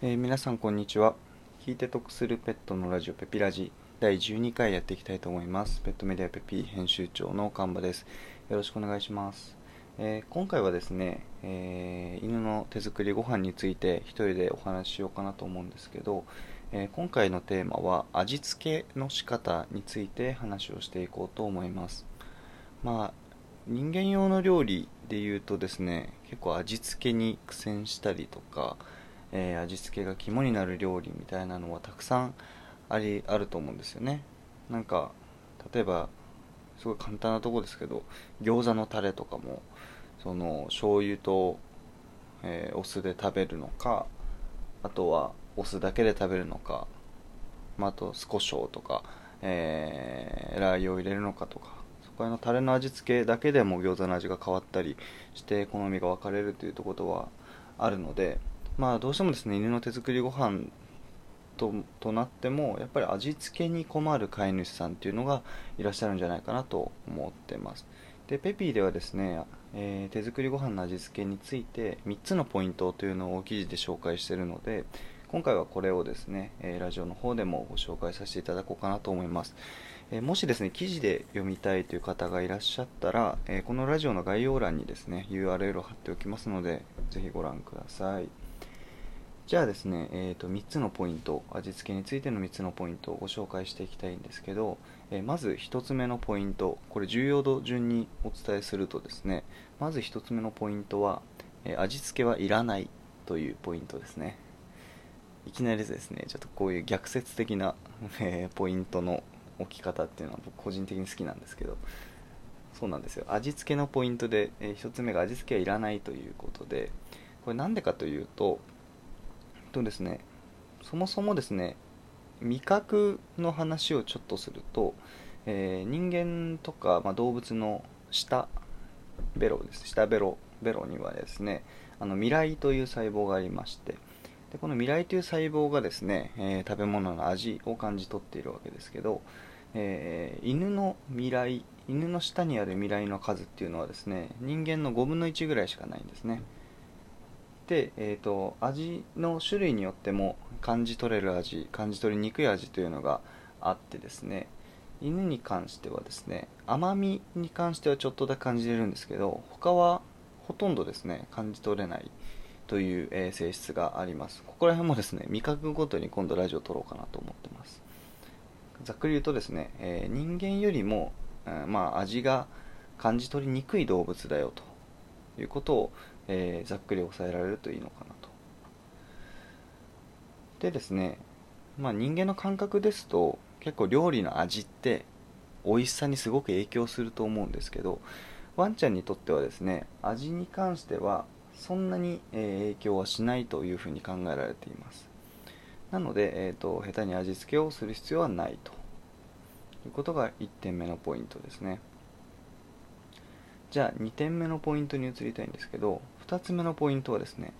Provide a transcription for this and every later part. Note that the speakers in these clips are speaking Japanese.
えー皆さんこんにちは。聞いて得するペットのラジオペピラジ。第12回やっていきたいと思います。ペットメディアペピ編集長の神場です。よろしくお願いします、えー今回はですね、えー犬の手作りご飯について一人でお話ししようかなと思うんですけど、え今回のテーマは味付けの仕方について話をしていこうと思います。まあ人間用の料理で言うとですね結構味付けに苦戦したりとか、えー味付けが肝になる料理みたいなのはたくさんありあると思うんですよね。なんか例えばすごい簡単なとこですけど餃子のタレとかもその醤油と、えーお酢で食べるのかあとはお酢だけで食べるのか、まあ、あと酢胡椒とか、えーラー油を入れるのかとかそこへのタレの味付けだけでも餃子の味が変わったりして好みが分かれるというとことはあるのでまあどうしてもですね犬の手作りご飯ととなってもやっぱり味付けに困る飼い主さんっていうのがいらっしゃるんじゃないかなと思ってます。でペピーではですね、えー手作りご飯の味付けについて3つのポイントというのを記事で紹介しているので今回はこれをですね、えラジオの方でもご紹介させていただこうかなと思います、えもしですね記事で読みたいという方がいらっしゃったら、えこのラジオの概要欄にですね URL を貼っておきますのでぜひご覧ください。じゃあですね、えー、と3つのポイント味付けについての3つのポイントをご紹介していきたいんですけど、えーまず1つ目のポイントこれ重要度順にお伝えするとですねまず1つ目のポイントは、えー味付けはいらないというポイントですね。いきなりですねちょっとこういう逆説的な、えーポイントの置き方っていうのは僕個人的に好きなんですけどそうなんですよ。味付けのポイントで、え1つ目が味付けはいらないということでこれなんでかというととですねそもそもですね味覚の話をちょっとすると、えー人間とか、まあ、動物の舌ベロです。舌ベロベロにはですねあの味蕾という細胞がありましてでこの味蕾という細胞がですね、えー食べ物の味を感じ取っているわけですけど、えー犬の味蕾犬の下にある味蕾の数っていうのはですね人間の5分の1ぐらいしかないんですね。で、えー、と味の種類によっても感じ取れる味感じ取りにくい味というのがあってですね犬に関してはですね甘みに関してはちょっとだけ感じれるんですけど他はほとんどですね感じ取れないという、えー性質があります。ここら辺もですね味覚ごとに今度ラジオを撮ろうかなと思ってます。ざっくり言うとですね、えー人間よりも、えーまあ、味が感じ取りにくい動物だよということを、えーざっくり抑えられるといいのかなと。でですね、まあ、人間の感覚ですと結構料理の味って美味しさにすごく影響すると思うんですけどワンちゃんにとってはですね味に関してはそんなに、影響はしないというふうに考えられています。なので、えー、と下手に味付けをする必要はないと。いうことが1点目のポイントですね。じゃあ2点目のポイントに移りたいんですけど2つ目のポイントはですね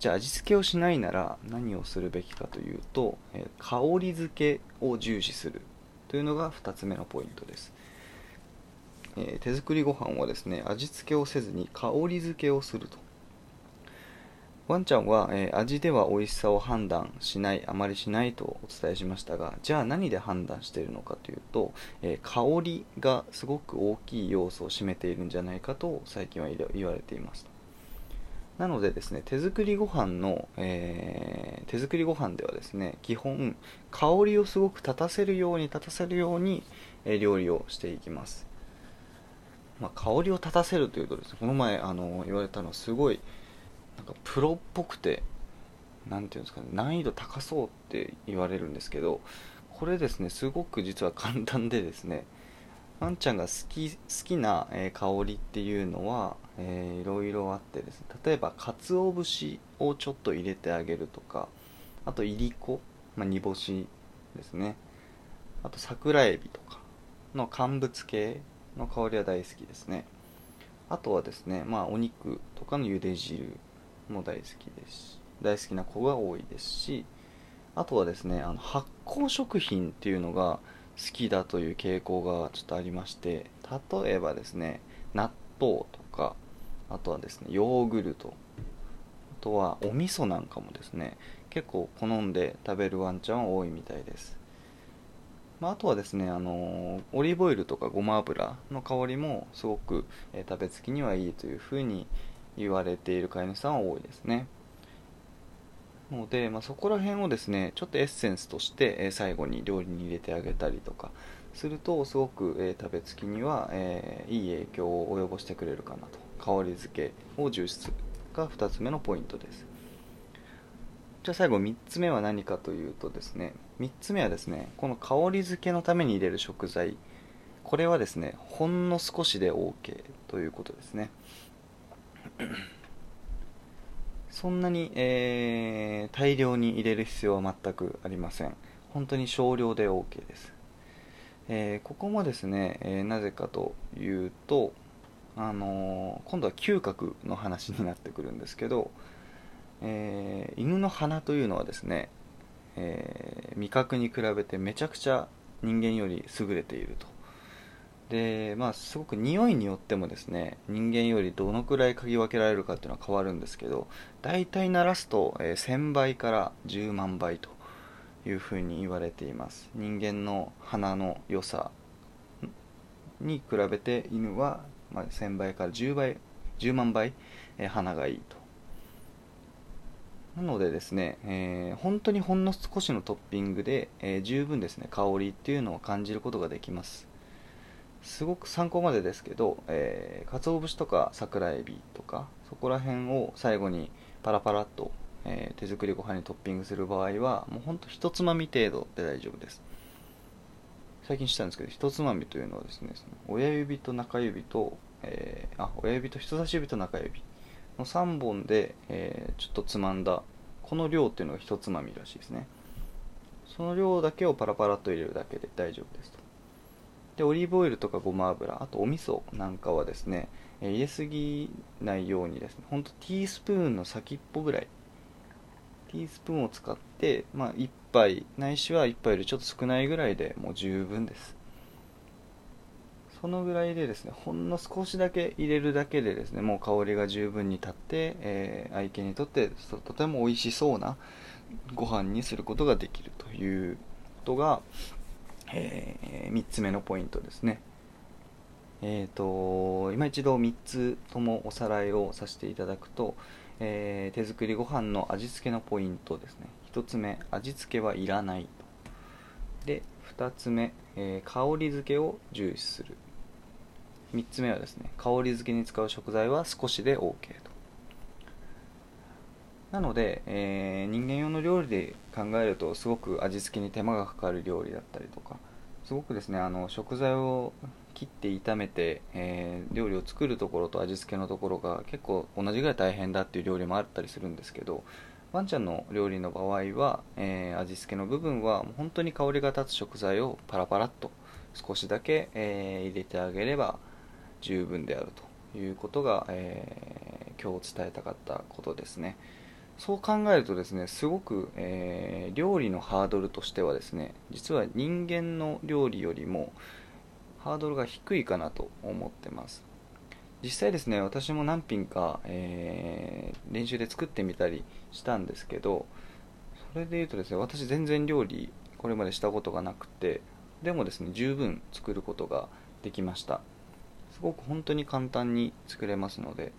じゃあ味付けをしないなら何をするべきかというと、え香り付けを重視するというのが2つ目のポイントです、えー手作りご飯はですね味付けをせずに香り付けをすると。ワンちゃんは、えー味では美味しさを判断しないあまりしないとお伝えしましたがじゃあ何で判断しているのかというと、えー香りがすごく大きい要素を占めているんじゃないかと最近は言わ言われていますなのでですね手作りご飯の、えー手作りご飯ではですね基本香りをすごく立たせるように立たせるように、え料理をしていきます。まあ、香りを立たせるというとですねこの前あの言われたのはすごいなんかプロっぽくてなんていうんですかね難易度高そうって言われるんですけどこれですねすごく実は簡単でですねワンちゃんが好き好きな、え香りっていうのは、えーいろいろあってですね。例えば鰹節をちょっと入れてあげるとかあといりこ、まあ、煮干しですね。あと桜エビとかの乾物系の香りは大好きですね。あとはですねまあお肉とかの茹で汁も大好きですし大好きな子が多いですしあとはですねあの発酵食品っていうのが好きだという傾向がちょっとありまして例えばですね納豆とかあとはですねヨーグルト。あとはお味噌なんかもですね結構好んで食べるワンちゃんは多いみたいです。まあ、あとはですね、あのオリーブオイルとかごま油の香りもすごく、えー、食べつきにはいいというふうに言われている飼い主さんは多いですね。ので、まあ、そこら辺をですねちょっとエッセンスとして、えー、最後に料理に入れてあげたりとかするとすごく、えー、食べつきには、えいい影響を及ぼしてくれるかなと。香り付けを重視するが2つ目のポイントです。じゃあ最後3つ目は何かというとですね3つ目はですねこの香り付けのために入れる食材。これはですねほんの少しで OK ということですね。そんなに、えー、大量に入れる必要は全くありません。本当に少量で OK です、えー、ここもですね、えー、なぜかというとあの今度は嗅覚の話になってくるんですけどえ、犬の鼻というのはですね、え、味覚に比べてめちゃくちゃ人間より優れていると。でまあすごく匂いによってもですね人間よりどのくらい嗅ぎ分けられるかっていうのは変わるんですけど大体鳴らすと、え、1000倍から10万倍というふうに言われています。人間の鼻の良さに比べて犬は、ま、1000倍から10倍10万倍、え、鼻がいいと。なのでですね、えー、本当にほんの少しのトッピングで、えー、十分ですね香りっていうのを感じることができます。すごく参考までですけど、えー、鰹節とか桜えびとかそこら辺を最後にパラパラっと、えー、手作りご飯にトッピングする場合はもうほんと一つまみ程度で大丈夫です。最近知ったんですけど一つまみというのはですねその親指と中指と、えー、あ親指と人差し指と中指の3本で、えー、ちょっとつまんだこの量っていうのが1つまみらしいですね。その量だけをパラパラと入れるだけで大丈夫ですと。でオリーブオイルとかごま油あとお味噌なんかはですね、入れすぎないようにですねほんとティースプーンの先っぽぐらいティースプーンを使って、まあ、1杯ないしは1杯よりちょっと少ないぐらいでもう十分です。そのぐらいでですねほんの少しだけ入れるだけでですねもう香りが十分に立って、えー、愛犬にとってとても美味しそうなご飯にすることができるということが、えー、3つ目のポイントですね。えーと、今一度3つともおさらいをさせていただくと、えー、手作りご飯の味付けのポイントですね。1つ目味付けはいらないで2つ目、えー、香り付けを重視する。3つ目はですね香り付けに使う食材は少しで OK と。なので、えー、人間用の料理で考えるとすごく味付けに手間がかかる料理だったりとかすごくですねあの食材を切って炒めて、えー、料理を作るところと味付けのところが結構同じぐらい大変だっていう料理もあったりするんですけどワンちゃんの料理の場合は、えー、味付けの部分は本当に香りが立つ食材をパラパラっと少しだけ、えー、入れてあげれば十分であるということが、えー、今日伝えたかったことですね。そう考えるとですねすごく、えー、料理のハードルとしてはですね実は人間の料理よりもハードルが低いかなと思ってます。実際ですね私も何品か、えー、練習で作ってみたりしたんですけどそれで言うとですね私全然料理これまでしたことがなくてでもですね十分作ることができました。すごく本当に簡単に作れますので、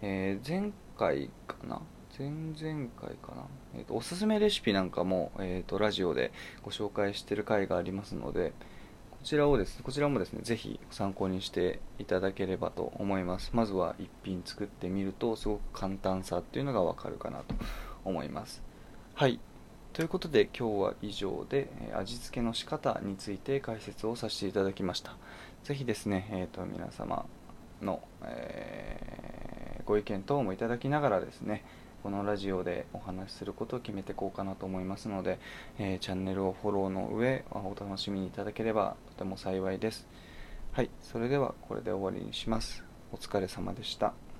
えー、前回かな？前々回かな、えーと、おすすめレシピなんかも、えーと、ラジオでご紹介してる回がありますのでちらをですねこちらもですねぜひ参考にしていただければと思います。まずは1品作ってみるとすごく簡単さっていうのがわかるかなと思います。はい。ということで今日は以上で味付けの仕方について解説をさせていただきました。ぜひですね、えーと、皆様の、えー、ご意見等もいただきながらですねこのラジオでお話しすることを決めていこうかなと思いますので、えー、チャンネルをフォローの上お楽しみいただければとても幸いです。はいそれではこれで終わりにします。お疲れ様でした。